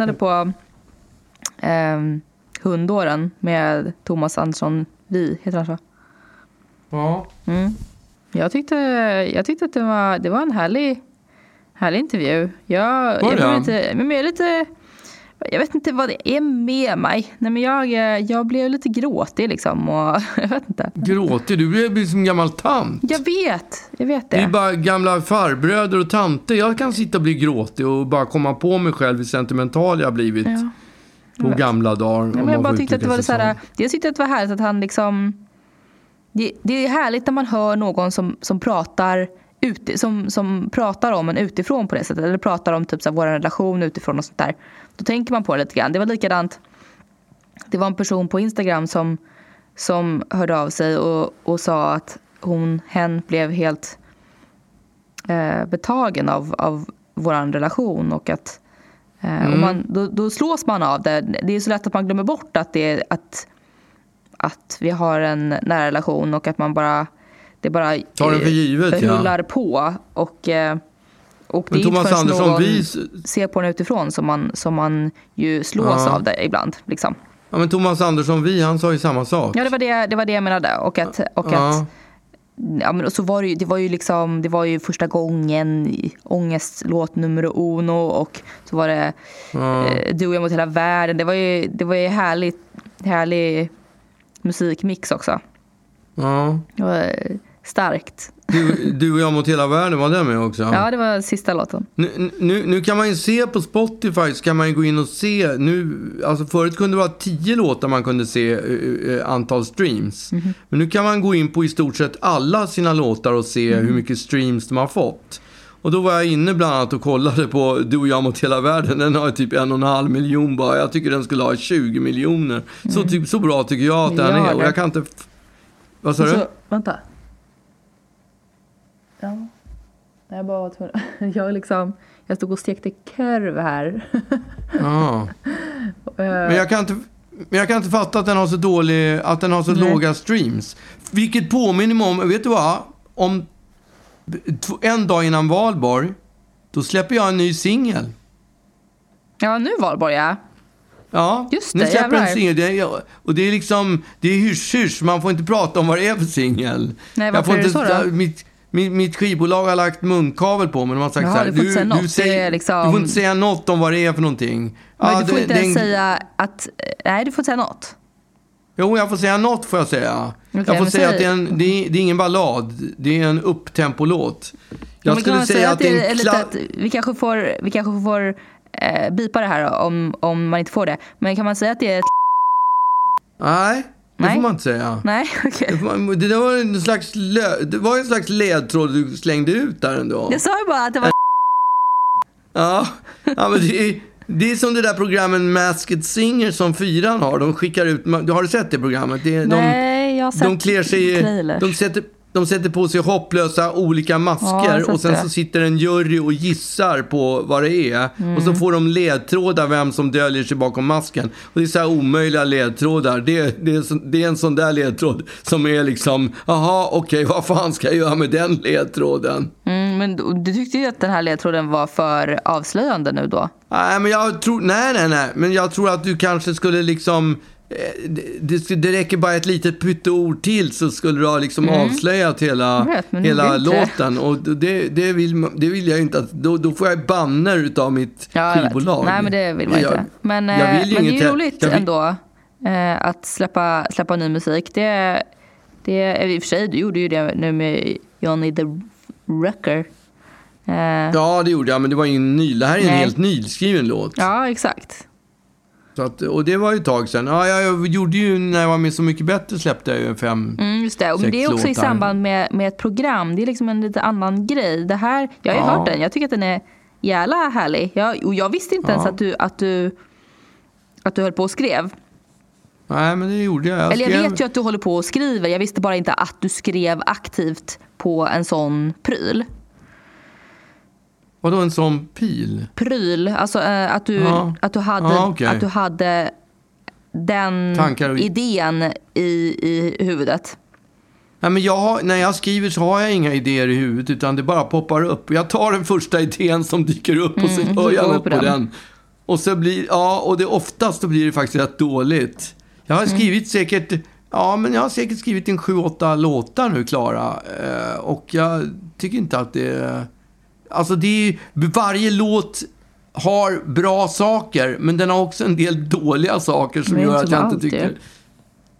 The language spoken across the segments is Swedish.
lyssnade på eh, Hundåren med Thomas Andersson Vi, heter han så? Ja. Mm. Jag, tyckte, jag tyckte att det var, det var en härlig, härlig intervju. Jag, Var jag, det? lite, men jag är lite... Jag vet inte vad det är med mig. Nej, men jag, jag blev lite gråtig liksom. Och, jag vet inte. Gråter du? Blir som en gammal tant. Jag vet, jag vet det. Det är bara gamla farbröder och tanter. Jag kan sitta och bli gråtig och bara komma på mig själv hur sentimental jag har blivit Ja. på vet. gamla dagar. Ja, men jag bara tyckte att det var så här, jag tyckte att det var härligt att han liksom... Det, det är härligt när man hör någon som, som pratar ut, som, som pratar om en utifrån på det sättet. Eller pratar om typ så här, vår relation utifrån och sånt där. Då tänker man på det lite grann. Det var likadant. Det var en person på Instagram som, som hörde av sig och, och sa att hon, hen blev helt eh, betagen av, av vår relation och att eh, och man, då, då slås man av det. Det är så lätt att man glömmer bort att, det, att, att vi har en nära relation och att man bara det bara Tar den för givet, ja. rullar på. Och, eh, och det Men är inte Thomas förrän Andersson, någon vi... ser på den utifrån som man, som man ju slås Ja. av det ibland. Liksom. Ja, men Thomas Andersson, vi, han sa ju samma sak. Ja, det var det, det var det jag menade. Och att, och Ja. att Ja, men så var det, ju, det var ju liksom, det var ju första gången ångestlåt nummer uno och så var det Ja. eh, Du och jag mot hela världen. Det var ju, det var ju härligt, härlig musikmix också. Ja. Det var eh, starkt. Du, du och jag mot hela världen, var det med också? Ja, det var sista låten. Nu, nu, nu kan man ju se på Spotify, så kan man ju gå in och se. Nu, alltså förut kunde det vara tio låtar man kunde se eh, antal streams. Mhm. Men nu kan man gå in på i stort sett alla sina låtar och se Mhm. hur mycket streams de har fått. Och då var jag inne bland annat och kollade på Du och jag mot hela världen. Den har typ en och en halv miljon bara. Jag tycker den skulle ha 20 miljoner. Så, typ, så bra tycker jag att den är. Och jag kan inte... Vad sa du? Så, vänta. Ja. Jag bara var tvungen. Jag liksom, jag stod och stekte korv här. Ja. Men jag kan inte... Men jag kan inte fatta att den har så dålig, att den har så Nej. låga streams. Vilket påminner mig om, vet du vad? Om en dag innan valborg, då släpper jag en ny singel. Ja, nu Valborg ja. Ja, Just nu det, släpper jag en singel. Och det är liksom, det är hysch-hysch. Man får inte prata om vad det är för singel. Nej, Jag varför får är det inte, så då? Mitt, mitt, mitt skivbolag har lagt munkavel på mig. De har sagt Jaha, så här, du säga något. Det är liksom- du får inte säga något om vad det är för någonting. Men Ja, du får det- inte ens en- säga att... Nej, du får inte säga något. Jo, jag får säga något får jag säga. Okej, jag får säga säg- att det är, en, det, är, det är ingen ballad. Det är en upptempolåt. Jag Men skulle man säga att det är en kla- att vi kanske får, vi kanske får eh, bipa det här om, om man inte får det. Men kan man säga att det är ett... Nej, det Nej. får man inte säga. Nej, okej. Det, man- det, var en slags lö, det var en slags ledtråd du slängde ut där ändå. Jag sa ju bara att det var... Ja, ja men det är, det är som det där programmet Masked Singer som fyran har. De skickar ut, har du sett det programmet? Det, är- de, Nej, jag har sett de klär sig trailers. de sätter, de sätter på sig hopplösa olika Ja, masker sett och sen det. så sitter en jury och gissar på vad det är. Och Mm. så får de ledtrådar vem som döljer sig bakom masken. Och det är så här omöjliga ledtrådar. Det, det, är, det är en sån där ledtråd som är liksom, jaha, okej, vad fan ska jag göra med den ledtråden? Mm, men du, tyckte ju att den här ledtråden var för avslöjande nu då. Nej, men jag tror, nej, nej, nej, men jag tror att du kanske skulle liksom, det, det, det räcker bara ett litet pytteord till så skulle du ha liksom avslöjat hela, Mm. Vet, hela låten. Och det, det, vill, det vill jag inte, att, då, då får jag banner utav mitt Ja, skivbolag. Nej, men det vill man Jag- inte. Men, jag eh, vill ju men det är ju roligt vill- ändå eh, att släppa, släppa ny musik. Det, det, I och för sig, du gjorde ju det nu med Johnny the Wrecker. Eh, ja. Ja, det gjorde jag, men det var ingen ny. Det här är en Nej. helt nyskriven låt. exakt. Så att, och det var ju ett tag sedan. Ja, jag gjorde ju, när jag var med Så Mycket Bättre släppte jag ju fem... Mm, just det. Och Sex det är också i låtar. samband med, med ett program. Det är liksom en lite annan grej. Det här, jag har ju Ja. hört den. Jag tycker att den är jävla härlig. Jag, och jag visste inte Ja. ens att du, att, du, att du höll på och skrev. Nej, men det gjorde jag. jag Eller jag skrev- vet ju att du håller på och skriver. Jag visste bara inte att du skrev aktivt på en sån pryl. Vadå en sån pil? Pryl, alltså eh, att, du, Ja. att, du hade, Ja, okej. att du hade den Tankar idén i, i huvudet. Nej, men jag har, när jag skriver så har jag inga idéer i huvudet utan det bara poppar upp. Jag tar den första idén som dyker upp och så Mm, gör så jag går vi något på den. den. Och så blir, ja, och det oftast blir det faktiskt rätt dåligt. Jag har skrivit säkert, ja men jag har säkert skrivit en sju, åtta låtar nu, Klara. Eh, och jag tycker inte att det, alltså det är varje låt har bra saker, men den har också en del dåliga saker som gör att jag inte allt tycker... ju.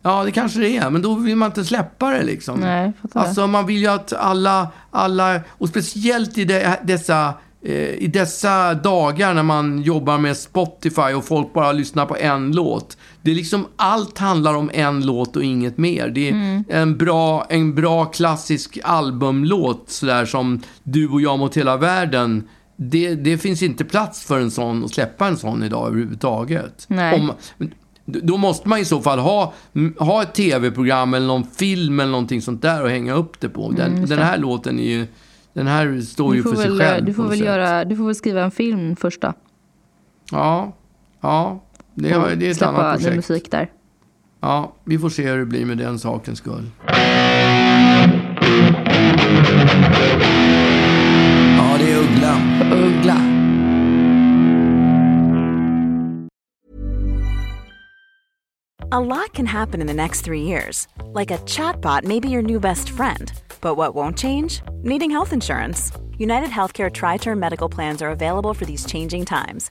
Ja, det kanske det är, men då vill man inte släppa det liksom. Nej, Alltså man vill ju att alla, alla och speciellt i de, dessa, eh, i dessa dagar när man jobbar med Spotify och folk bara lyssnar på en låt. Det är liksom, allt handlar om en låt och inget mer. Det är Mm. en, bra, en bra klassisk albumlåt sådär som Du och jag mot hela världen. Det, det finns inte plats för en sån, att släppa en sån idag överhuvudtaget. Nej. Om, då måste man i så fall ha, ha ett tv-program eller någon film eller någonting sånt där och hänga upp det på. Den, Mm, den här låten är ju, den här står ju för får, sig väl, själv. du, får väl sätt. göra, du får väl skriva en film först då. Ja, ja. Det, har- det är ett annat projekt. musik där. Ja, vi får se hur det blir med den sakens skull. Ja, det är Uggla. Uggla. A lot can happen in the next three years. Like a chatbot may be your new best friend. But what won't change? Needing health insurance. United Healthcare Tri Term Medical Plans are available for these changing times.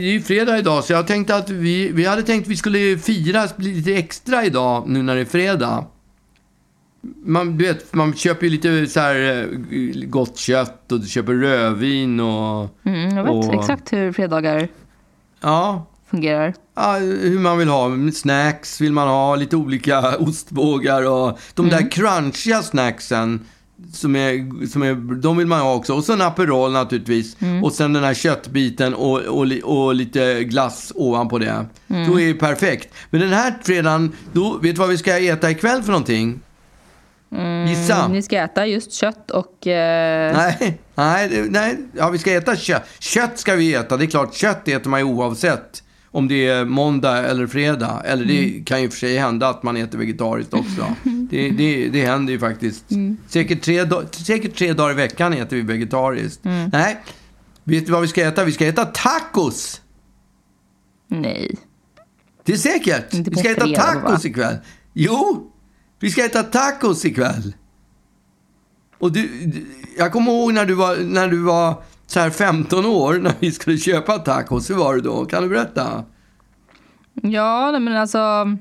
Det är ju fredag idag, så jag tänkte att vi, vi hade tänkt att vi skulle fira lite extra idag, nu när det är fredag. Man, du vet, man köper ju lite så här eh, gott kött och du köper rödvin och... Mm, jag vet och, exakt hur fredagar Ja, fungerar. ja, hur man vill ha. Snacks vill man ha, lite olika ostbågar och de där crunchiga snacksen. Som är, som är, de vill man ha också. Och så en Aperol naturligtvis. Och sen den här köttbiten och, och, och lite glass ovanpå det. Då är det perfekt. Men den här fredagen, då, vet du vad vi ska äta ikväll för någonting? Gissa. Ni ska äta just kött och... Eh, Nej, nej, nej. Ja, vi ska äta kött. Kött ska vi äta. Det är klart, kött äter man ju oavsett. Om det är måndag eller fredag. Eller det kan ju för sig hända att man äter vegetariskt också. Det, det, det händer ju faktiskt. Säkert, tre, säkert tre dagar i veckan äter vi vegetariskt. Nej, vet du vad vi ska äta? Vi ska äta tacos! Nej. Det är säkert. Inte Vi ska äta fredag, tacos va? ikväll. Jo, vi ska äta tacos ikväll. Och du, du- jag kommer ihåg när du var, när du var så här 15 år, när vi skulle köpa tacos. Hur var det då? Kan du berätta? Ja, men alltså...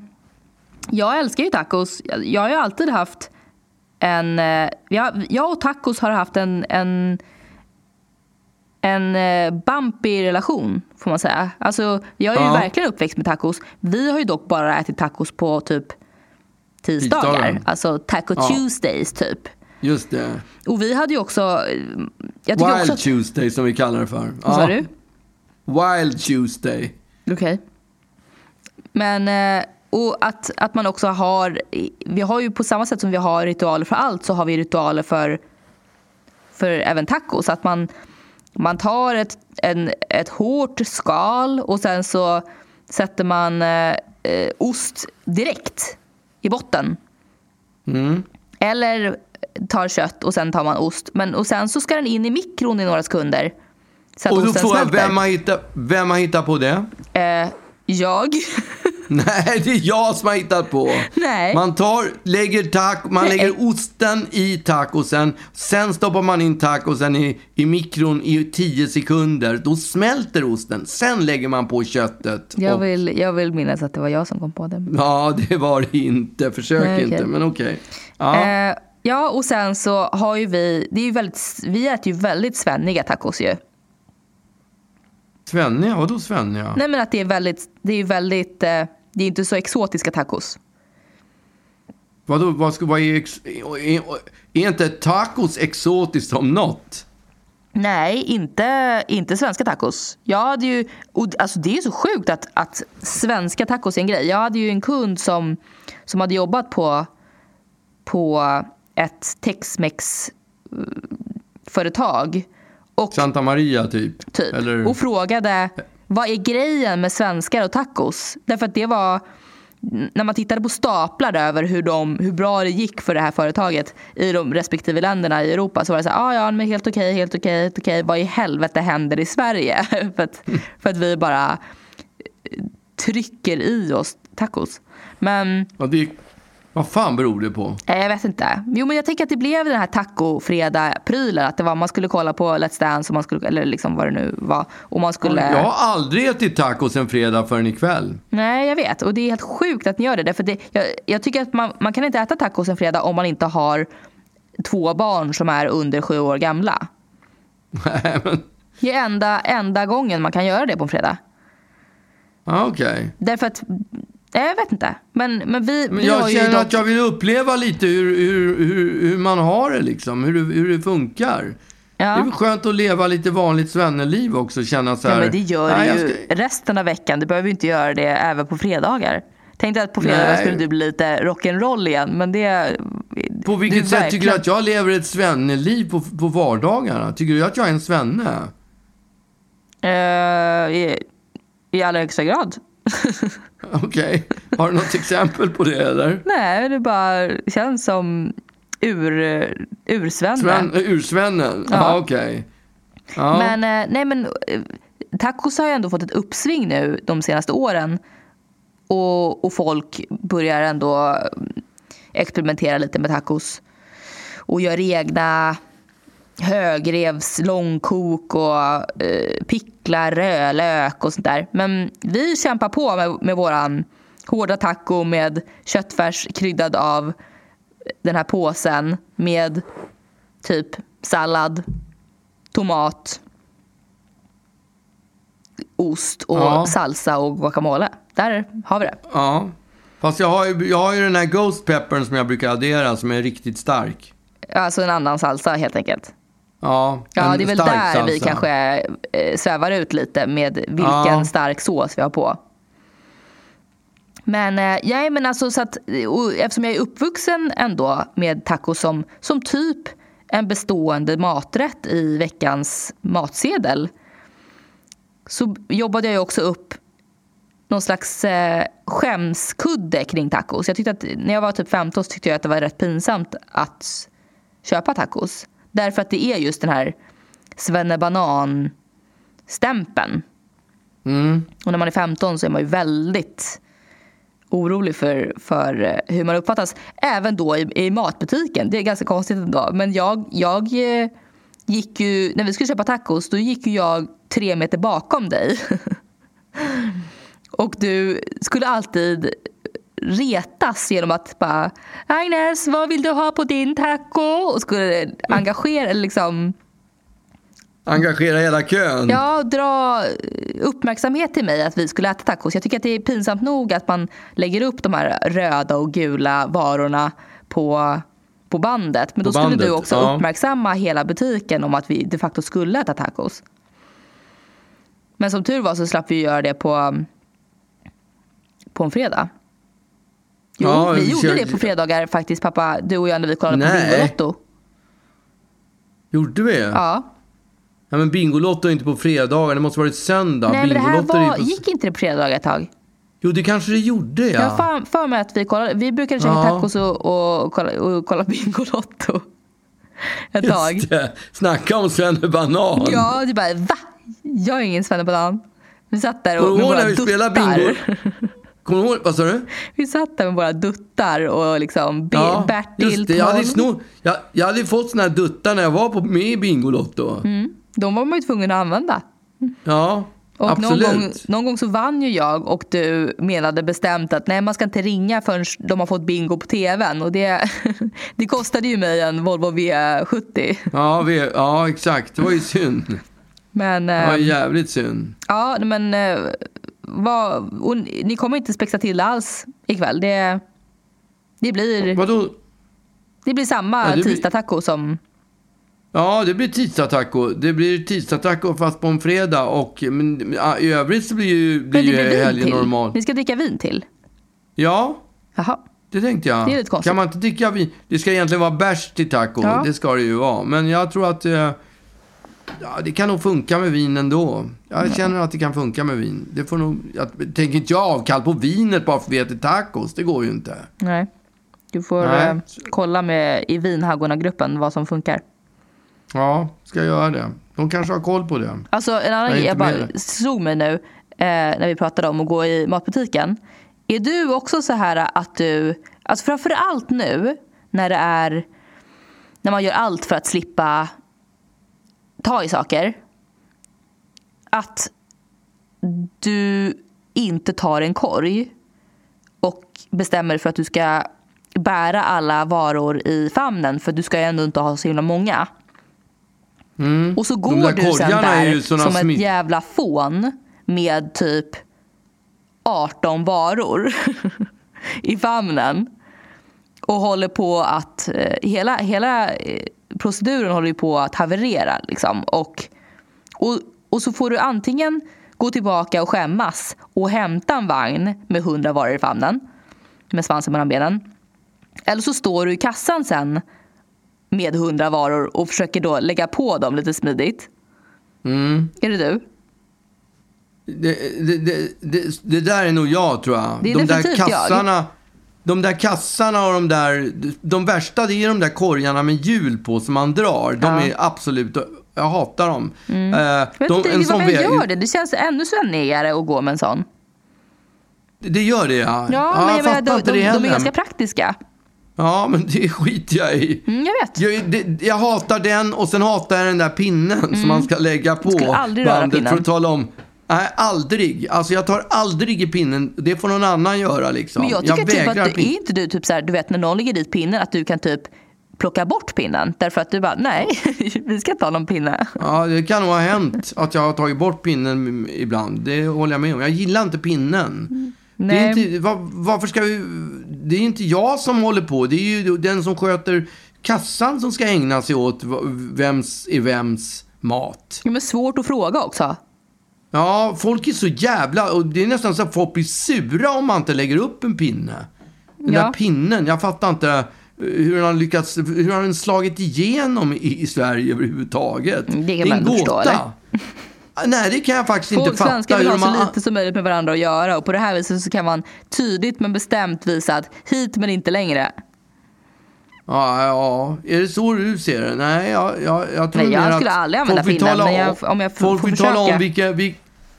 Jag älskar ju tacos. Jag, har ju alltid haft en... eh, Jag, jag och tacos har haft en, en, en eh, bumpy relation, får man säga. Alltså, jag är ju Ja. verkligen uppväxt med tacos. Vi har ju dock bara ätit tacos på typ tisdagar. Tisdagar. Alltså taco Ja. Tuesdays typ. Just det. Och vi hade ju också... eh, Jag Wild också att, Tuesday som vi kallar det för. Vad sa du? Wild Tuesday. Okej. Men, eh, och att, att man också har, vi har ju på samma sätt som vi har ritualer för allt så har vi ritualer för, för även tacos. Att man, man tar ett, en, ett hårt skal och sen så sätter man eh, eh, ost direkt i botten. Eller tar kött och sen tar man ost. Men, och sen så ska den in i mikron i några sekunder. Så att Och då osten frågar jag, vem har, hittat, vem har hittat på det? Eh, jag. Nej, det är jag som har hittat på. Nej. Man, tar, lägger, tac, man Nej. lägger osten i tacosen. Sen stoppar man in tacosen i, i mikron i 10 sekunder. Då smälter osten. Sen lägger man på köttet. Jag Och- vill, jag vill minnas att det var jag som kom på det. Ja, det var det inte. Försök Nej, okej. inte, men okej. Ja. Eh, Ja, och sen så har ju vi, det är ju väldigt, vi äter ju väldigt svenniga tacos ju. Svenniga? Vadå svenniga? Nej men att det är väldigt, det är väldigt, eh, det är inte så exotiska tacos. Vadå, vad, ska, vad är, ex, är, är inte tacos exotiskt som något? Nej, inte, inte svenska tacos. Jag hade ju, och alltså det är så sjukt att, att svenska tacos är en grej. Jag hade ju en kund som, som hade jobbat på, på ett Tex-Mex eh, företag. Och Santa Maria typ? typ. Eller? Och frågade vad är grejen med svenskar och tacos? Därför att det var när man tittade på staplar över hur, de, hur bra det gick för det här företaget i de respektive länderna i Europa så var det så här, ah, ja men helt okej, helt okej, helt okej, vad i helvete händer i Sverige? för, att, för att vi bara trycker i oss tacos. Men Ja, det, vad fan beror det på? Nej, jag vet inte. Jo, men jag tänker att det blev den här taco-fredag-prylen. Att det var, man skulle kolla på Let's Dance, och man skulle, eller liksom vad det nu var. Och man skulle... Jag har aldrig ätit tacos en fredag förrän ikväll. Nej, jag vet. Och det är helt sjukt att ni gör det. Därför det jag, jag tycker att man, man kan inte äta tacos en fredag om man inte har två barn som är under sju år gamla. Nej, men... Det är enda, enda gången man kan göra det på en fredag. Ja, Okej. Därför att... Nej, jag vet inte. Men, men vi, Men vi har jag ju känner dock- att jag vill uppleva lite hur, hur, hur, hur man har det liksom. Hur, det- hur det funkar. Ja. Det är väl skönt att leva lite vanligt svenneliv också. Känna så här. Ja, men det gör "Nej, du ju ska- resten av veckan. Du behöver ju inte göra det även på fredagar. Tänkte att på fredagar Nej. skulle du bli lite rock'n'roll igen, men det... På vilket det sätt tycker du verkligen- att jag lever ett svenneliv på, på vardagarna? Tycker du att jag är en svenne? Eh, i, I allra högsta grad. Okej. Har du något exempel på det eller? Nej, det bara känns som ur, ursvenne. Sven, ursvennen? Ja. Ja, okej. Ja. Men, eh, nej, men eh, tacos har ju ändå fått ett uppsving nu de senaste åren. Och, och folk börjar ändå mm, experimentera lite med tacos. Och gör egna högrevs, långkok och eh, picklar rödlök och sånt där. Men vi kämpar på med, med våran hårda taco med köttfärs kryddad av den här påsen med typ sallad, tomat, ost och Ja. salsa och guacamole. Där har vi det. ja. Fast jag har, ju, jag har ju den här Ghost Peppern som jag brukar addera som är riktigt stark. Alltså en annan salsa helt enkelt. Ja, Ja, det är väl där vi salsa. kanske eh, svävar ut lite med vilken Ja. stark sås vi har på. Men, eh, ja, men alltså, så att, eftersom jag är uppvuxen ändå med tacos som, som typ en bestående maträtt i veckans matsedel så jobbade jag också upp någon slags eh, skämskudde kring tacos. Jag tyckte att när jag var typ 15 så tyckte jag att det var rätt pinsamt att köpa tacos. Därför att det är just den här svennebanan-stämpeln. Mm. Och när man är 15 så är man ju väldigt orolig för, för eh, hur man uppfattas. Även då i, i matbutiken. Det är ganska konstigt ändå. Men jag, jag eh, gick ju, när vi skulle köpa tacos, då gick ju jag tre meter bakom dig. Och du skulle alltid retas genom att bara Agnes, vad vill du ha på din taco? Och skulle engagera, liksom Engagera hela kön. Ja, dra uppmärksamhet till mig att vi skulle äta tacos. Jag tycker att det är pinsamt nog att man lägger upp de här röda och gula varorna på, på bandet. Men då På skulle bandet, du också ja. uppmärksamma hela butiken om att vi de facto skulle äta tacos. Men som tur var så slapp vi göra det på, på en fredag. Jo, Ja, vi gjorde kör- det på fredagar faktiskt pappa, du och jag när vi kollade på Nej. Bingolotto. Gjorde vi? Ja. Ja, men Bingolotto är inte på fredagar. Det måste varit söndag. Nej men det här var, på... gick inte det på fredagar ett tag? Jo, det kanske det gjorde, Jag har ja. för, mig att vi kollade, vi brukade käka Ja. tacos och, och, kolla, och kolla Bingolotto ett tag. Just det. Snacka om svennebanan. Ja, du bara va? Jag är ingen svennebanan. Vi satt där och Kommer du ihåg när vi spelade bingo? Kommer du ihåg? Vad sa du? Vi satt där med våra duttar och liksom Be- Bertil, just det. Jag hade, 12. snor, jag, jag hade fått såna här duttar när jag var på, med i Bingolotto. Mm. De var man ju tvungen att använda. Ja. Och någon Absolut. gång, någon gång så vann ju jag och du menade bestämt att nej man ska inte ringa förrän de har fått bingo på tvn. Och det, det kostade ju mig en Volvo V70. Ja, vi, ja, exakt. Det var ju synd. Men, Det var eh, jävligt synd. ja, men eh, vad, och ni kommer inte spexa till alls ikväll. Det, det, blir, Vadå? det blir samma Ja, det blir- tisdag-taco som... Ja, det blir tisdagstaco. Det blir tisdagstaco fast på en fredag. Och, men, I övrigt så blir ju, blir Men det ju blir vin helgen normal. Ni ska dricka vin till. Ja, Jaha. det tänkte jag. Det. Kan man inte dricka vin? Det ska egentligen vara bärs till taco. Ja. Det ska det ju vara. Men jag tror att eh, ja, det kan nog funka med vin ändå. Jag känner att det kan funka med vin. Det får nog, jag tänker inte jag avkall på vinet bara för att vi äter tacos. Det går ju inte. Nej. Du får Nej. eh, kolla med i vinhaggorna-gruppen vad som funkar. Ja, ska jag göra det. De kanske har koll på det. Alltså en annan Jag grej jag med bara slog mig nu eh, när vi pratade om att gå i matbutiken. Är du också så här att du, alltså framför allt nu när det är, när man gör allt för att slippa ta i saker. Att du inte tar en korg och bestämmer för att du ska bära alla varor i famnen för du ska ju ändå inte ha så himla många. Och så går Mm. du sen där som ett smitt- jävla fån med typ 18 varor i famnen. Och håller på att, eh, hela, hela eh, proceduren håller ju på att haverera. Liksom. Och, och, och så får du antingen gå tillbaka och skämmas och hämta en vagn med 100 varor i famnen. Med svansen mellan benen. Eller så står du i kassan sen med 100 varor och försöker då lägga på dem lite smidigt. Mm. Är det du? Det, det, det, det, där är nog jag, tror jag. Det är de där definitivt jag. De där kassarna och de där... De värsta, det är de där korgarna med hjul på som man drar. De Ja. är absolut... Jag hatar dem. Jag vet de, inte en sån varför jag gör det. Det känns ännu svennigare att gå med en sån. Det gör det, ja. Ja, men jag menar, fattar de, inte de, det de är ganska praktiska. Ja, men det skiter jag i. Mm, jag vet. Jag, det, jag hatar den och sen hatar jag den där pinnen som man ska lägga på Mm. Skulle aldrig röra bandet pinnen. för att tala om. Nej, aldrig. Alltså jag tar aldrig i pinnen. Det får någon annan göra liksom. Men jag tycker typ vägrar att du, är inte du typ så här, du vet när någon lägger dit pinnen att du kan typ plocka bort pinnen. Därför att du bara, nej, vi ska inte ha någon pinne. Ja, det kan nog ha hänt att jag har tagit bort pinnen ibland. Det håller jag med om. Jag gillar inte pinnen. Det Nej. är inte, var, varför ska vi... Det är inte jag som håller på. Det är ju den som sköter kassan som ska ägna sig åt vems är vems mat. Ja, men svårt att fråga också. Ja, folk är så jävla... Och det är nästan så att folk blir sura om man inte lägger upp en pinne. Den Ja. där pinnen, jag fattar inte eh, hur har lyckats... Hur har den slagit igenom i, i Sverige överhuvudtaget? det kan är man en gåta. Nej, det kan jag faktiskt Folk inte fatta. svenskar vill ha så har- lite som möjligt med varandra att göra och på det här viset så kan man tydligt men bestämt visa att hit men inte längre. Ja, ja, är det så du ser det? Nej, jag, jag, jag tror Nej, jag skulle att aldrig använda pinnen, men jag- om- om jag får- Folk får vill tala försöka. om vilka... vil-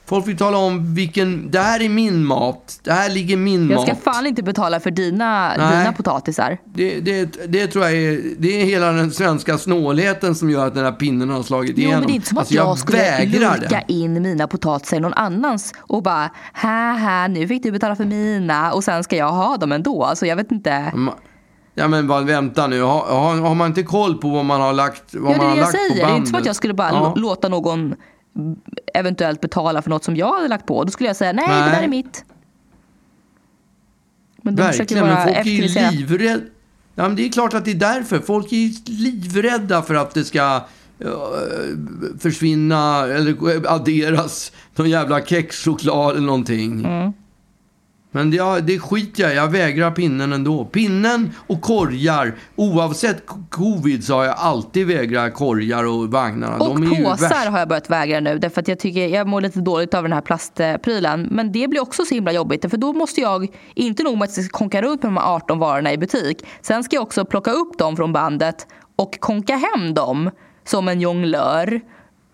Folk vill tala om vilken... Det här är min mat. Det här ligger min Jag ska mat. fan inte betala för dina, Nej. dina potatisar. Det, det, det tror jag är, det är hela den svenska snålheten som gör att den här pinnen har slagit Jo igenom. men det är inte som att Alltså, jag, skulle lurka in mina potatisar i någon annans och bara haha nu fick du betala för mina och sen ska jag ha dem ändå. Alltså jag vet inte. Ma- Ja men bara, vänta nu, har, har, har man inte koll på vad man har lagt, vad Ja, det man har det lagt på säger. bandet? Det är inte som att jag skulle bara Ja. lå- låta någon eventuellt betala för något som jag hade lagt på. Då skulle jag säga nej, det Nej. där är mitt. Men de Verkligen, men bara folk är ju livrädda. Ja, men det är klart att det är därför. Folk är ju livrädda för att det ska eh, försvinna eller adderas någon jävla kexchoklad eller någonting. Mm. Men det, det skiter jag. Jag vägrar pinnen ändå. Pinnen och korgar. Oavsett covid så har jag alltid vägrat korgar och vagnarna. Och De påsar har jag börjat vägra nu därför att jag tycker jag mår lite dåligt av den här plastprylen. Men det blir också så himla jobbigt för då måste jag, inte nog med att jag ska konka runt med de här 18 varorna i butik. Sen ska jag också plocka upp dem från bandet och konka hem dem som en jonglör.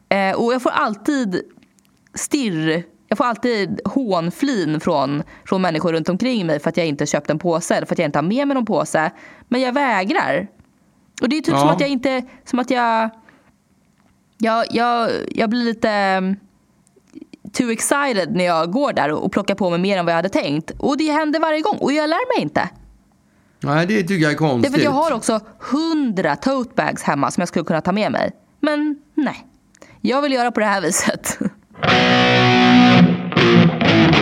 Eh, och jag får alltid stirr, jag får alltid hånflin från, från människor runt omkring mig för att jag inte köpt en påse eller för att jag inte har med mig någon påse. Men jag vägrar. Och det är typ Ja. som att jag inte, som att jag jag, jag, jag blir lite... too excited när jag går där och plockar på mig mer än vad jag hade tänkt. Och det händer varje gång och jag lär mig inte. Nej, det tycker jag är Det är konstigt. för jag har också hundra tote bags hemma som jag skulle kunna ta med mig. Men nej, jag vill göra på det här viset.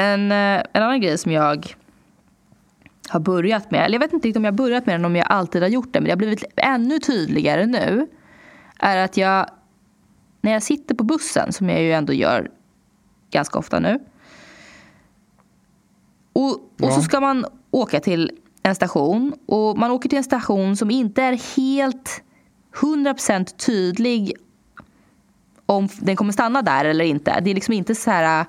En, eh, en annan grej som jag har börjat med, eller jag vet inte om jag har börjat med den om jag alltid har gjort det, men det har blivit ännu tydligare nu, är att jag, när jag sitter på bussen, som jag ju ändå gör ganska ofta nu, och, och så ska man åka till en station och man åker till en station som inte är helt 100% tydlig om den kommer stanna där eller inte. Det är liksom inte så här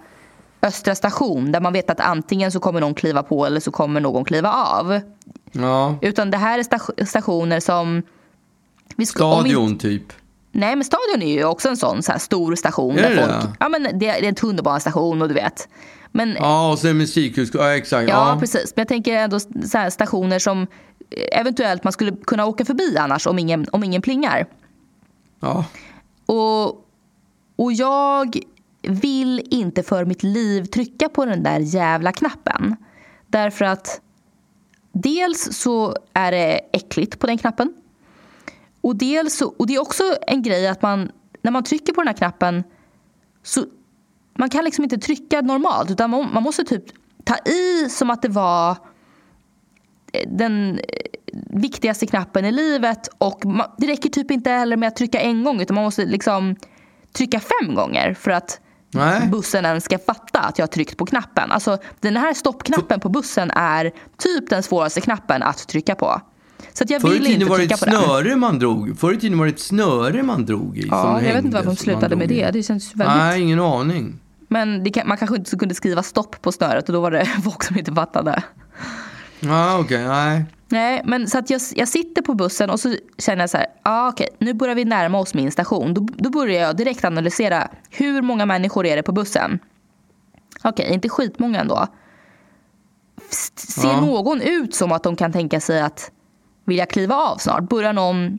Östra station där man vet att antingen så kommer någon kliva på eller så kommer någon kliva av. Ja. Utan det här är sta- stationer som... Vi ska, Stadion typ. Nej men stadion är ju också en sån så här stor station. Är där det folk, det? ja, men det, det är en tunnelbanestation och du vet. Men, ja, Ja, och sen musikhus. Ja, exakt. Ja, precis. Men jag tänker ändå så här stationer som eventuellt man skulle kunna åka förbi annars om ingen, om ingen plingar. Ja. Och, och jag vill inte för mitt liv trycka på den där jävla knappen. Därför att dels så är det äckligt på den knappen. Och, dels så, och det är också en grej att man, när man trycker på den här knappen så man kan liksom inte trycka normalt utan man, man måste typ ta i som att det var eh, den eh, viktigaste knappen i livet och man, det räcker typ inte heller med att trycka en gång utan man måste liksom trycka fem gånger för att Nej. bussen ens ska fatta att jag har tryckt på knappen. Alltså den här stoppknappen på bussen är typ den svåraste knappen att trycka på. Så jag Förr i tiden var det ett snöre man drog. Förr i tiden var det ett snöre man drog i. som Ja, jag vet inte varför de slutade med det. Det känns väldigt... Nej, ingen aning. Men kan, man kanske inte kunde skriva stopp på snöret och då var det folk som inte fattade. Ja, okej. nej. Nej, men så att jag, jag sitter på bussen och så känner jag så här, ah, okej, nu börjar vi närma oss min station. Då, då börjar jag direkt analysera, hur många människor är det på bussen? Okej, inte skitmånga ändå. Ser Ja. någon ut som att de kan tänka sig att vilja kliva av snart? Börjar någon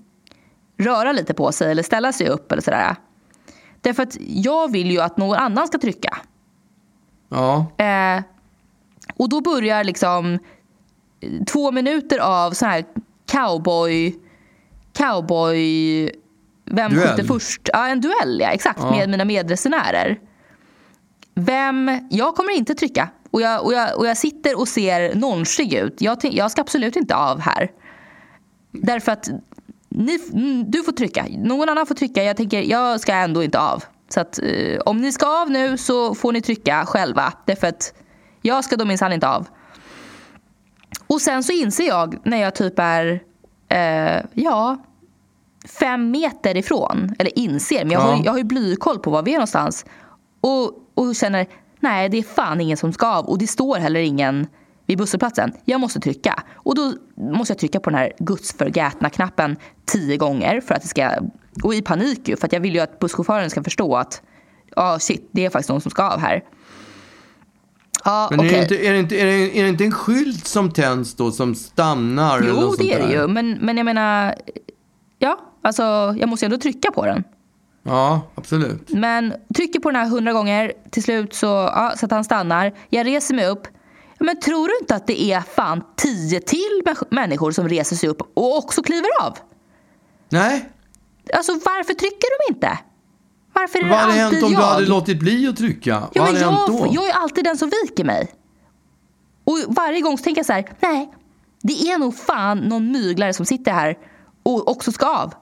röra lite på sig eller ställa sig upp eller sådär? Därför att jag vill ju att någon annan ska trycka. Ja. Eh, och då börjar liksom två minuter av sån här cowboy... Cowboy... Vem Duell. skjuter först? Ja, en duell, ja. Exakt. Ja. Med mina medresenärer. Vem... Jag kommer inte trycka. Och jag, och jag, och jag sitter och ser nonchig ut. Jag, jag ska absolut inte av här. Därför att ni, mm, du får trycka. Någon annan får trycka. Jag tänker, jag ska ändå inte av. Så att eh, om ni ska av nu så får ni trycka själva. Därför att jag ska då minsann inte av. Och sen så inser jag när jag typ är, eh, ja, fem meter ifrån. Eller inser, men jag, har, Ja. jag har ju blykoll på var vi är någonstans. Och, och känner, nej det är fan ingen som ska av. Och det står heller ingen vid busshållplatsen. Jag måste trycka. Och då måste jag trycka på den här gudsförgätna knappen tio gånger. För att det ska, och i panik ju, för att jag vill ju att busschauffören ska förstå att ja shit, det är faktiskt någon som ska av här. Ja, Men är, okej. det inte, är, det inte, är, det, är det inte en skylt som tänds då som stannar? eller Jo, något det är det ju. Men, men jag menar, ja, alltså jag måste ju ändå trycka på den. Ja, absolut. Men trycker på den här hundra gånger. Till slut så, ja, så att han stannar. Jag reser mig upp. Men tror du inte att det är fan tio till människ- människor som reser sig upp och också kliver av? Nej, Alltså varför trycker de inte? Varför är det vad hade alltid hänt om jag? du hade låtit bli att trycka? Ja, vad men hade hänt då? jag, jag är alltid den som viker mig. Och varje gång så tänker jag så här, nej, det är nog fan någon myglare som sitter här och också ska av.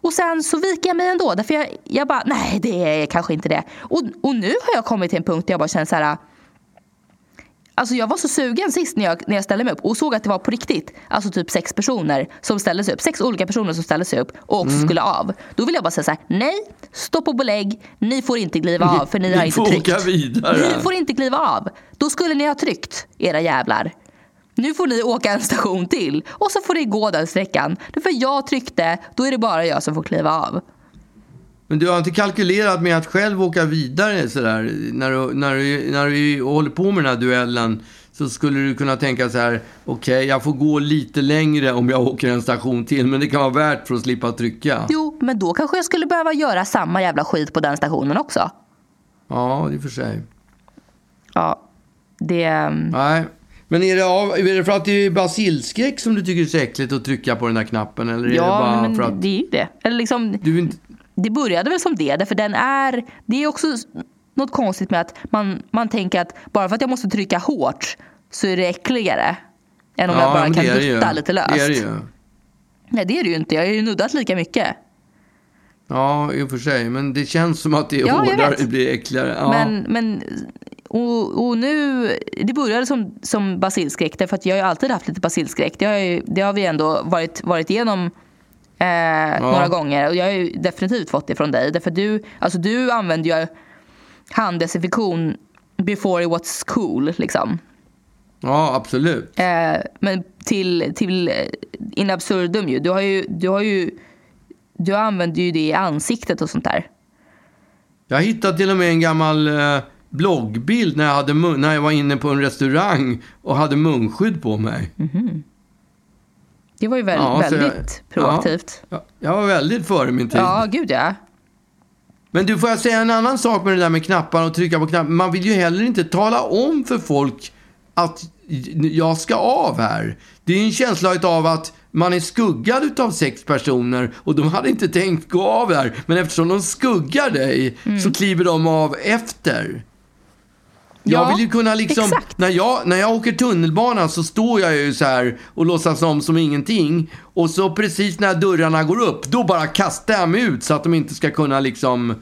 Och sen så viker jag mig ändå, därför jag, jag bara, nej det är kanske inte det. Och, och nu har jag kommit till en punkt där jag bara känner så här, Alltså jag var så sugen sist när jag, när jag ställde mig upp och såg att det var på riktigt. Alltså typ sex personer som ställde sig upp. Sex olika personer som ställde sig upp och också Mm. skulle av. Då vill jag bara säga så här: nej, stopp och belägg. Ni får inte kliva av för ni Ni har inte får tryckt. åka vidare. Ni får inte kliva av. Då skulle ni ha tryckt, era jävlar. Nu får ni åka en station till och så får ni gå den sträckan. För jag tryckte, då är det bara jag som får kliva av. Men du har inte kalkylerat med att själv åka vidare sådär? När du, när du, när du håller på med den här duellen så skulle du kunna tänka så här, okej, jag får gå lite längre om jag åker en station till, men det kan vara värt för att slippa trycka. Jo, men då kanske jag skulle behöva göra samma jävla skit på den stationen också. Ja, i och för sig. Ja, det... ehm, Nej. Men är det, av, är det för att det är basilskräck som du tycker är så äckligt att trycka på den här knappen? Eller är det Ja, bara men för att det är ju det. Eller liksom, du inte... det började väl som det, därför den är... Det är också något konstigt med att man, man tänker att bara för att jag måste trycka hårt så är det äckligare. Än om jag bara kan dutta lite löst. Det är det ju. Nej, det är det ju inte. Jag har ju nuddat lika mycket. Ja, i och för sig. Men det känns som att det är Ja, hårdare, det blir äckligare. Ja. Men, men och, och nu, det började som, som basilskräck därför att jag har ju alltid haft lite basilskräck. Det har, ju, det har vi ändå varit, varit igenom eh, några gånger och jag har ju definitivt fått det från dig. Därför du, alltså du använder ju handdesinfektion before it was cool liksom. ja, absolut. Eh, men till, till eh, in absurdum ju. Du har ju, du har ju, du använder ju det i ansiktet och sånt där. Jag hittade till och med en gammal eh, bloggbild när jag, hade när jag var inne på en restaurang och hade munskydd på mig. Det var ju väl, Ja, så jag- väldigt proaktivt. Ja, jag var väldigt före min tid. Ja, gud ja. Men du, får jag säga en annan sak med det där med knappar och trycka på knappar? Man vill ju heller inte tala om för folk att jag ska av här. Det är ju en känsla av att man är skuggad av sex personer och de hade inte tänkt gå av här. Men eftersom de skuggar dig Mm. så kliver de av efter. Ja, Jag vill ju kunna liksom, exakt. när jag, när jag åker tunnelbana så står jag ju så här och låtsas om som ingenting. Och så precis när dörrarna går upp, då bara kastar jag mig ut så att de inte ska kunna liksom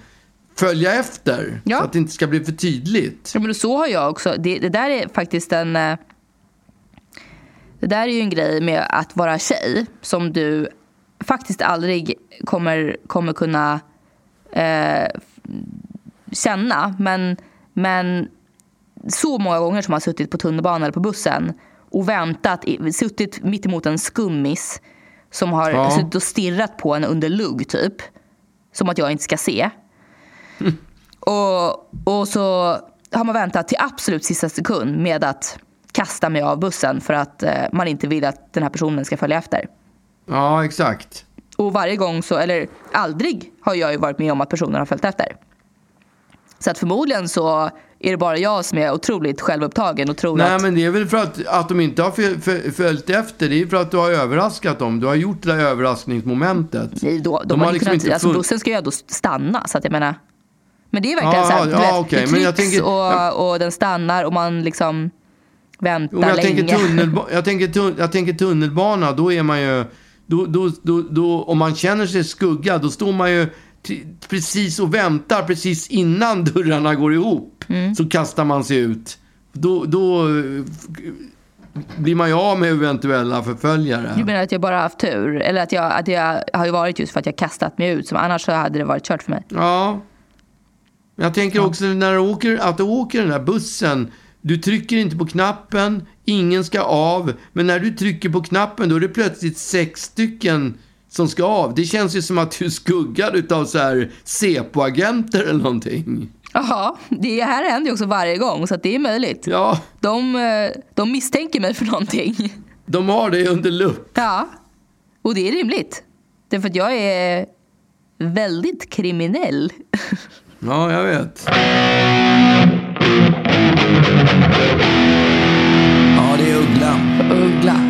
följa efter. Ja. Så att det inte ska bli för tydligt. Ja, men så har jag också. Det, det där är faktiskt en... eh, Det där är ju en grej med att vara tjej som du faktiskt aldrig kommer, kommer kunna eh, känna. Men, men så många gånger som jag har suttit på tunnelbanan eller på bussen och väntat, suttit mitt emot en skummis som har Ja. suttit och stirrat på en under lugg typ. Som att jag inte ska se. Och, och så har man väntat till absolut sista sekund med att kasta mig av bussen för att eh, man inte vill att den här personen ska följa efter. Ja, exakt. Och varje gång så, eller aldrig har jag ju varit med om att personen har följt efter. Så att förmodligen så är det bara jag som är otroligt självupptagen och tror Nej, att... men det är väl för att, att de inte har föl- föl- följt efter. Det är för att du har överraskat dem. Du har gjort det där överraskningsmomentet. Nej, då, de, de har har liksom kunnat, inte alltså bussen ska ju ändå stanna så att jag menar. Men det är verkligen Ja, så här, du ja, vet, okej, det men tänker- och, och den stannar och man liksom väntar Jo, jag, länge. tänker tunnelba- jag, tänker tun- jag tänker tunnelbana, då är man ju... Då, då, då, då, om man känner sig skuggad, då står man ju precis och väntar precis innan dörrarna går ihop. Mm. Så kastar man sig ut. Då, då blir man ju av med eventuella förföljare. Du menar att jag bara har haft tur? Eller att jag, att jag har ju varit just för att jag kastat mig ut. Som annars så hade det varit kört för mig. Ja. Jag tänker också när du åker, att du åker den där bussen. Du trycker inte på knappen, ingen ska av. Men när du trycker på knappen då är det plötsligt sex stycken som ska av. Det känns ju som att du är skuggad utav så här Säpo-agenter eller någonting. Jaha, det här händer ju också varje gång så att det är möjligt. Ja, De, eh, de misstänker mig för någonting. de har det under lupp. Ja, och det är rimligt. Därför att jag är... väldigt kriminell. Ja, jag vet. Ja, det är Uggla. Uggla.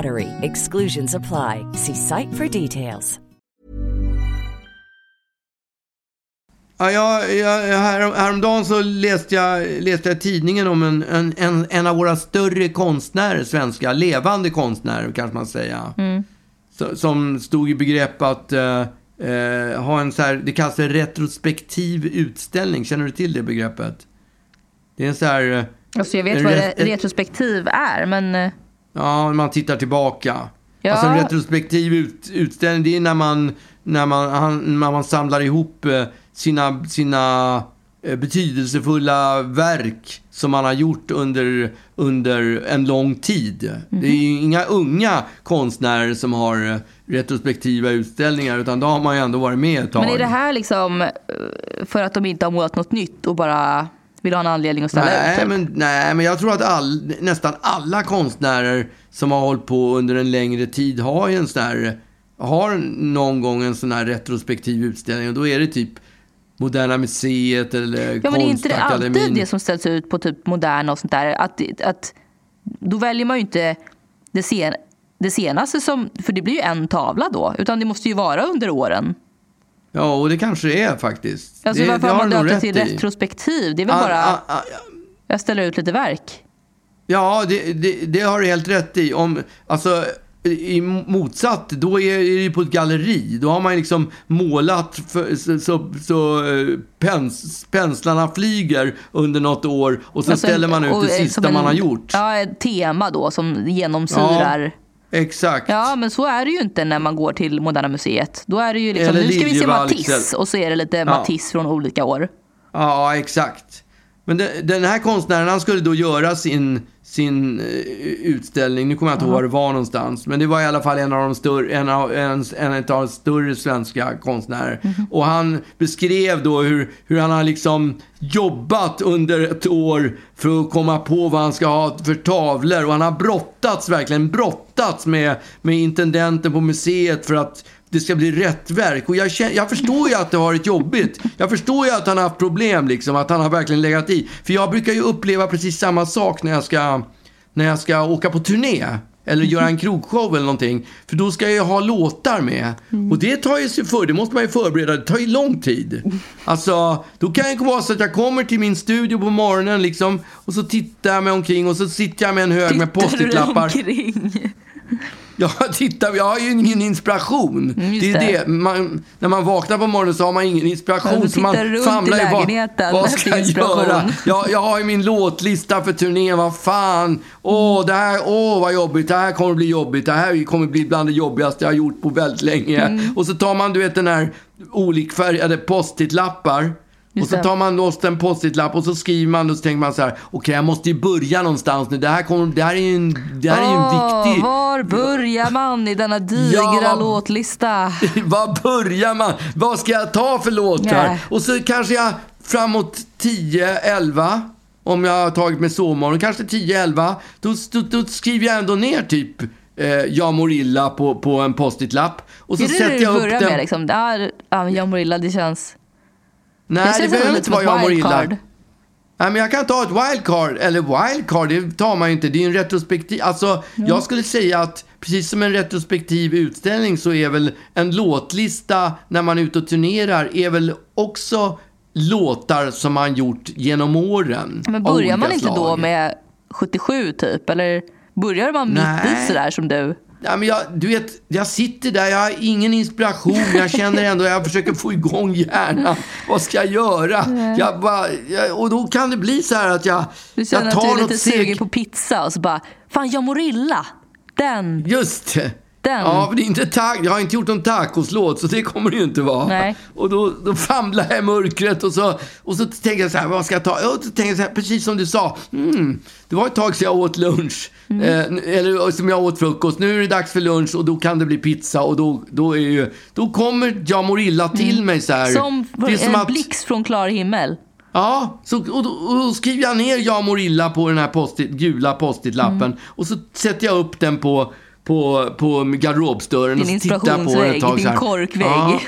Exclusions apply. See site for details. Ja, jag, jag, här, häromdagen så läste jag, läste jag i tidningen om en, en, en, en av våra större konstnärer, svenska, levande konstnärer kanske man säga. Så, som stod i begrepp att eh, eh, ha en så här, det kallas retrospektiv utställning. Känner du till det begreppet? Det är en så här... eh, Alltså jag vet vad re- retrospektiv är, men... Ja, man tittar tillbaka. Ja. Alltså en retrospektiv ut, utställning, det är när man, när man, han, när man samlar ihop eh, sina, sina eh, betydelsefulla verk som man har gjort under, under en lång tid. Det är ju inga unga konstnärer som har eh, retrospektiva utställningar, utan då har man ju ändå varit med ett tag. Men är det här liksom för att de inte har målat något nytt och bara vill ha en anledning att ställa ut? Nej Typ? men, nej, men jag tror att all, nästan alla konstnärer som har hållit på under en längre tid har ju en sån här, har någon gång en sån här retrospektiv utställning och då är det typ Moderna Museet eller Ja, men är inte det Konstakademin. alltid det som ställs ut på typ Moderna och sånt där? Att, att, då väljer man ju inte det, sen, det senaste som, för det blir ju en tavla då, utan det måste ju vara under åren. Ja, och det kanske det är faktiskt. Alltså det, varför det har man döpt det till i. retrospektiv? Det är väl Ah, bara, ah, ah, jag ställer ut lite verk. Ja, det, det, det har du helt rätt i. Om, alltså, i motsatt, då är det ju på ett galleri. Då har man liksom målat för, så, så, så eh, pens, penslarna flyger under något år och så Alltså, ställer man ut och, det eh, sista en- man har gjort. Ja, ett tema då som genomsyrar. Exakt. Ja, men så är det ju inte när man går till Moderna Museet. Då är det ju liksom, Eller nu ska vi se Matisse och så är det lite Matisse från olika år. Ja, exakt. Men de, den här konstnären, han skulle då göra sin, sin eh, utställning. Nu kommer jag inte ihåg var det var någonstans. Men det var i alla fall en av de större, en av, en, en av de större svenska konstnärer. Och han beskrev då hur, hur han har liksom jobbat under ett år för att komma på vad han ska ha för tavlor. Och han har brottats, verkligen brottats med, med intendenten på museet för att det ska bli rätt verk. Och jag, känner, jag förstår ju att det har varit jobbigt. Jag förstår ju att han har haft problem, liksom, att han har verkligen legat i. För jag brukar ju uppleva precis samma sak när jag ska, när jag ska åka på turné. Eller göra en krogshow eller någonting. För då ska jag ju ha låtar med. Och det tar ju sig för, det måste man ju förbereda. Det tar ju lång tid. Alltså, då kan det vara så att jag kommer till min studio på morgonen liksom. Och så tittar jag mig omkring och så sitter jag med en hög med post-it-lappar. Ja, titta, jag har ju ingen inspiration. Mm, det är det. det. Man, när man vaknar på morgonen så har man ingen inspiration. Ja, så man i famlar ju, vad, vad ska jag göra? Jag, jag har ju min låtlista för turnén. Vad fan. Åh, det här, åh, vad jobbigt. Det här kommer bli jobbigt. Det här kommer bli bland det jobbigaste jag har gjort på väldigt länge. Mm. Och så tar man, du vet, den här olikfärgade post-it-lappar. Och Just så det. tar man loss en post-it-lapp och så skriver man och så tänker man så här, okej jag måste ju börja någonstans nu. Det här, kommer, det här är ju en, det här är ju en viktig... Var börjar man i denna digra Ja. låtlista? Var börjar man? Vad ska jag ta för låtar? Nej. Och så kanske jag framåt 10, 11, om jag har tagit med sovmorgon, kanske 10, 11, då, då, då skriver jag ändå ner typ eh, Jag mor illa på, på en post-it-lapp. Och så är det sätter jag upp den. med? Liksom? Ja, jag mår illa, det känns... Nej, det känns behöver inte vara jag mår illa. Nej, men jag kan ta ett wildcard. Eller wildcard, det tar man ju inte. Det är en retrospektiv. Alltså, jag skulle säga att precis som en retrospektiv utställning så är väl en låtlista när man är ute och turnerar är väl också låtar som man gjort genom åren. Men börjar man inte då slag. med 77 typ? Eller börjar man mitt i sådär som du? Ja, men jag, du vet, jag sitter där, jag har ingen inspiration, jag känner ändå, jag försöker få igång hjärnan. Vad ska jag göra? Jag bara, jag, och då kan det bli så här att jag, Du känner jag att tar du är något lite sugen på pizza och så bara, fan jag mår illa. Den. Just det. Den. Ja, men det är inte ta- jag har inte gjort någon tacoslåt, så det kommer det ju inte vara. Nej. Och då, då famlar jag i mörkret och så, och så tänker jag så här, vad ska jag ta? Och så tänker jag så här, precis som du sa, mm, det var ett tag sedan jag åt lunch. Mm. Eh, eller som jag åt frukost. Nu är det dags för lunch och då kan det bli pizza och då, då, är ju, då kommer jag mår illa till mig så här. Mm. Som, det är som en att, blixt från klar himmel. Ja, så, och, då, och då skriver jag ner jag mår illa på den här post gula post-it-lappen Mm. och så sätter jag upp den på, på, på garderobsdörren och jag på den ett tag. din korkvägg. Ja.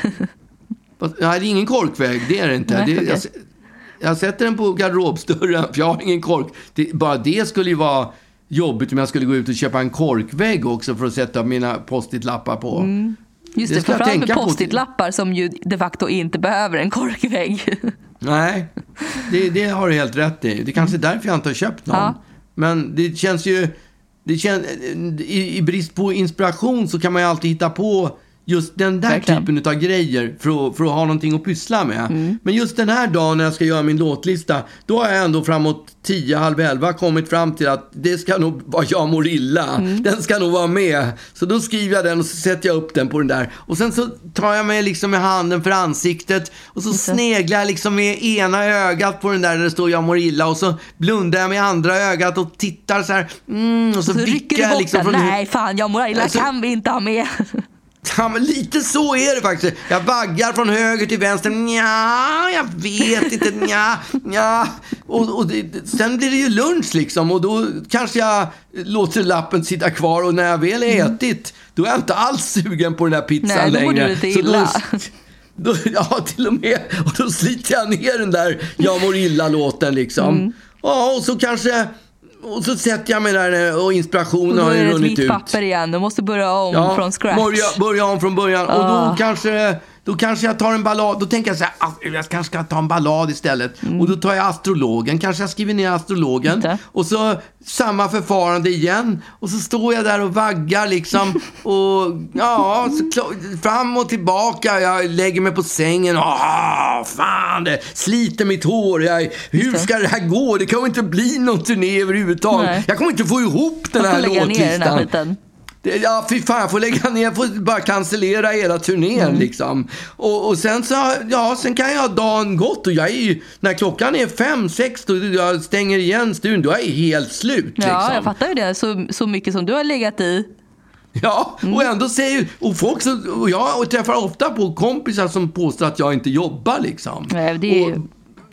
Nej, det är ingen korkvägg, det är det inte. Nej, det, jag, jag sätter den på garderobsdörren, för jag har ingen kork. Det, bara det skulle ju vara jobbigt om jag skulle gå ut och köpa en korkvägg också för att sätta mina post-it-lappar på. Mm. Just Det det, framförallt med post-it-lappar som ju de facto inte behöver en korkvägg. Nej, det, det har du helt rätt i. Det kanske är därför jag inte har köpt någon. Ja. Men det känns ju... Det kän, i, I brist på inspiration så kan man ju alltid hitta på just den där Verkligen. typen av grejer för att, för att ha någonting att pyssla med. Mm. Men just den här dagen när jag ska göra min låtlista, då har jag ändå framåt 10, halv 11 kommit fram till att det ska nog vara Jag mår illa. Mm. Den ska nog vara med. Så då skriver jag den och så sätter jag upp den på den där. Och sen så tar jag mig liksom med handen för ansiktet och så sneglar jag liksom med ena ögat på den där där det står Jag mår illa och så blundar jag med andra ögat och tittar så här. Mm, och så, Så rycker vickar jag liksom från Nej, fan, jag mår illa Alltså- kan vi inte ha med. Ja, men lite så är det faktiskt. Jag vaggar från höger till vänster. Nja, jag vet inte. Nja, nja. Och, och det, sen blir det ju lunch liksom och då kanske jag låter lappen sitta kvar och när jag väl är ätit, då är jag inte alls sugen på den där pizzan Nej, då längre. mår du lite då- illa. Då, ja, till och med. Och då sliter jag ner den där Jag mår illa-låten liksom. Mm. Ja, och så kanske... Och så sätter jag mig där och inspirationen Och har då ju är det ett runnit vitt ut. papper igen. Du måste börja om från scratch. Börja, börja om från början. Och Ah. då kanske, då kanske jag tar en ballad. Då tänker jag så här, jag kanske ska ta en ballad istället. Mm. Och då tar jag astrologen. Kanske jag skriver ner astrologen. Inte. Och så samma förfarande igen. Och så står jag där och vaggar liksom. och ja, fram och tillbaka. Jag lägger mig på sängen. Ah, fan, det sliter mitt hår. Jag, hur ska det här gå? Det kommer inte bli någon turné överhuvudtaget. Nej. Jag kommer inte få ihop den här låtlistan. Det- Ja, fy fan, jag får lägga ner, jag får bara cancellera hela turnén Mm. liksom. Och, och sen så, ja, sen kan jag ha dagen gått och jag är ju, när klockan är fem, sex, då jag stänger igen studion, då är jag helt slut Ja, liksom. jag fattar ju det. Så, så mycket som du har legat i. Ja, Mm. och ändå säger, och folk så, och jag träffar ofta på kompisar som påstår att jag inte jobbar liksom. Nej, Det är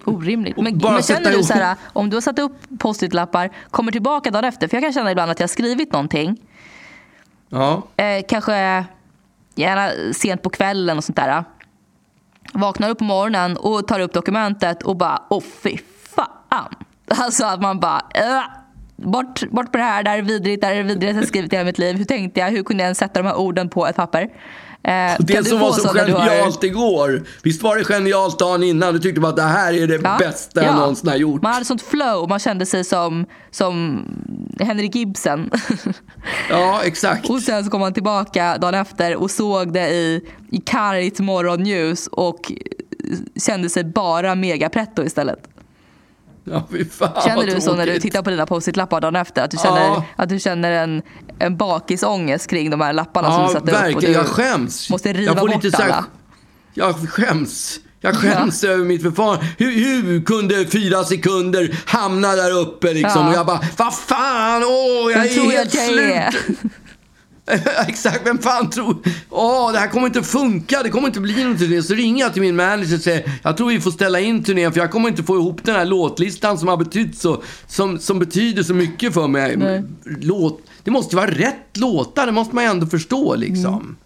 Och- orimligt. Men, men känner du så här, om du har satt upp post-it-lappar, kommer tillbaka dagen efter, för jag kan känna ibland att jag har skrivit någonting, Ja, eh, kanske gärna sent på kvällen och sånt där. Vaknar upp på morgonen och tar upp dokumentet och bara, åh fy fan. Alltså att man bara, bort, bort med det här, det här är vidrigt, det här är vidrigt jag har skrivit i hela mitt liv. Hur tänkte jag, hur kunde jag ens sätta de här orden på ett papper? Eh, det som var så du har- genialt igår. Visst var det genialt dagen innan? Du tyckte bara att det här är det Ja, bästa jag ja. någonsin har gjort. Man hade sånt flow, man kände sig som, som Henrik Ibsen. Ja, exakt. och sen så kom man tillbaka dagen efter och såg det i, i kargt morgonljus och kände sig bara mega pretto istället. Ja, fan, Känner du så när du tittar på dina post-it-lappar dagen efter? Att du känner, Ja. att du känner en, en bakisångest kring de här lapparna som Ja, du satte upp? och verkligen. du Jag skäms. måste riva jag får bort lite så här- alla. Jag skäms. Jag skäms över mitt förfarande. Hur, hur kunde fyra sekunder hamna där uppe liksom? Ja. Och jag bara, vad fan, åh, jag Vem är helt jag slut. är? Exakt, vem fan tror... Åh, det här kommer inte funka, det kommer inte bli någon turné. Så ringer jag till min manager och säger, jag tror vi får ställa in turnén för jag kommer inte få ihop den här låtlistan som har betytt så, som, som betyder så mycket för mig. Nej. Låt, det måste vara rätt låtar, det måste man ju ändå förstå liksom. Mm.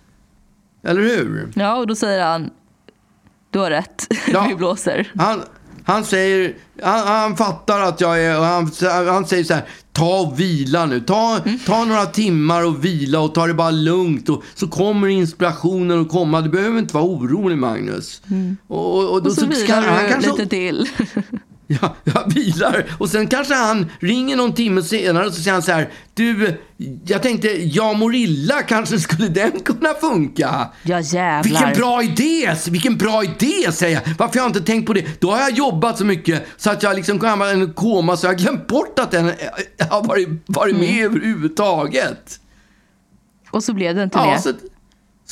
Eller hur? Ja, och då säger han, du har rätt, Ja. vi blåser. Han, han säger, han, han fattar att jag är, och han, han säger så här, ta och vila nu. Ta, Mm. ta några timmar och vila och ta det bara lugnt. Och, så kommer inspirationen att komma. Du behöver inte vara orolig Magnus. Och, och, och, Mm. Och så ska- vilar han du kanske- lite till. Ja, jag vilar. Och sen kanske han ringer någon timme senare och så säger han så här. Du, jag tänkte, jag mår illa. Kanske skulle den kunna funka? Ja jävlar. Vilken bra idé! Vilken bra idé, säger jag. Varför har jag inte tänkt på det? Då har jag jobbat så mycket så att jag liksom hamnat i en koma så jag har glömt bort att den eh, har varit, varit med Mm. överhuvudtaget. Och så blev det turné. Ja, så,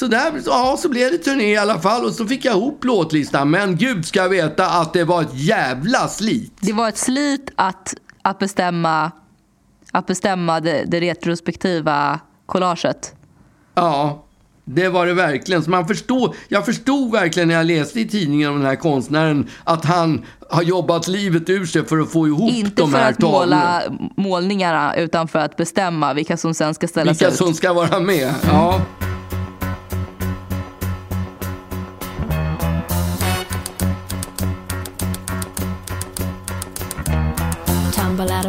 så, där, ja, så blev det turné i alla fall och så fick jag ihop låtlistan. Men gud ska veta att det var ett jävla slit. Det var ett slit att, att bestämma, att bestämma det, det retrospektiva collaget. Ja, det var det verkligen. Så man förstod, jag förstod verkligen när jag läste i tidningen om den här konstnären att han har jobbat livet ur sig för att få ihop Inte de för här att måla tavlorna. målningarna utan för att bestämma vilka som sen ska ställas Vilka ut. som ska vara med. Ja.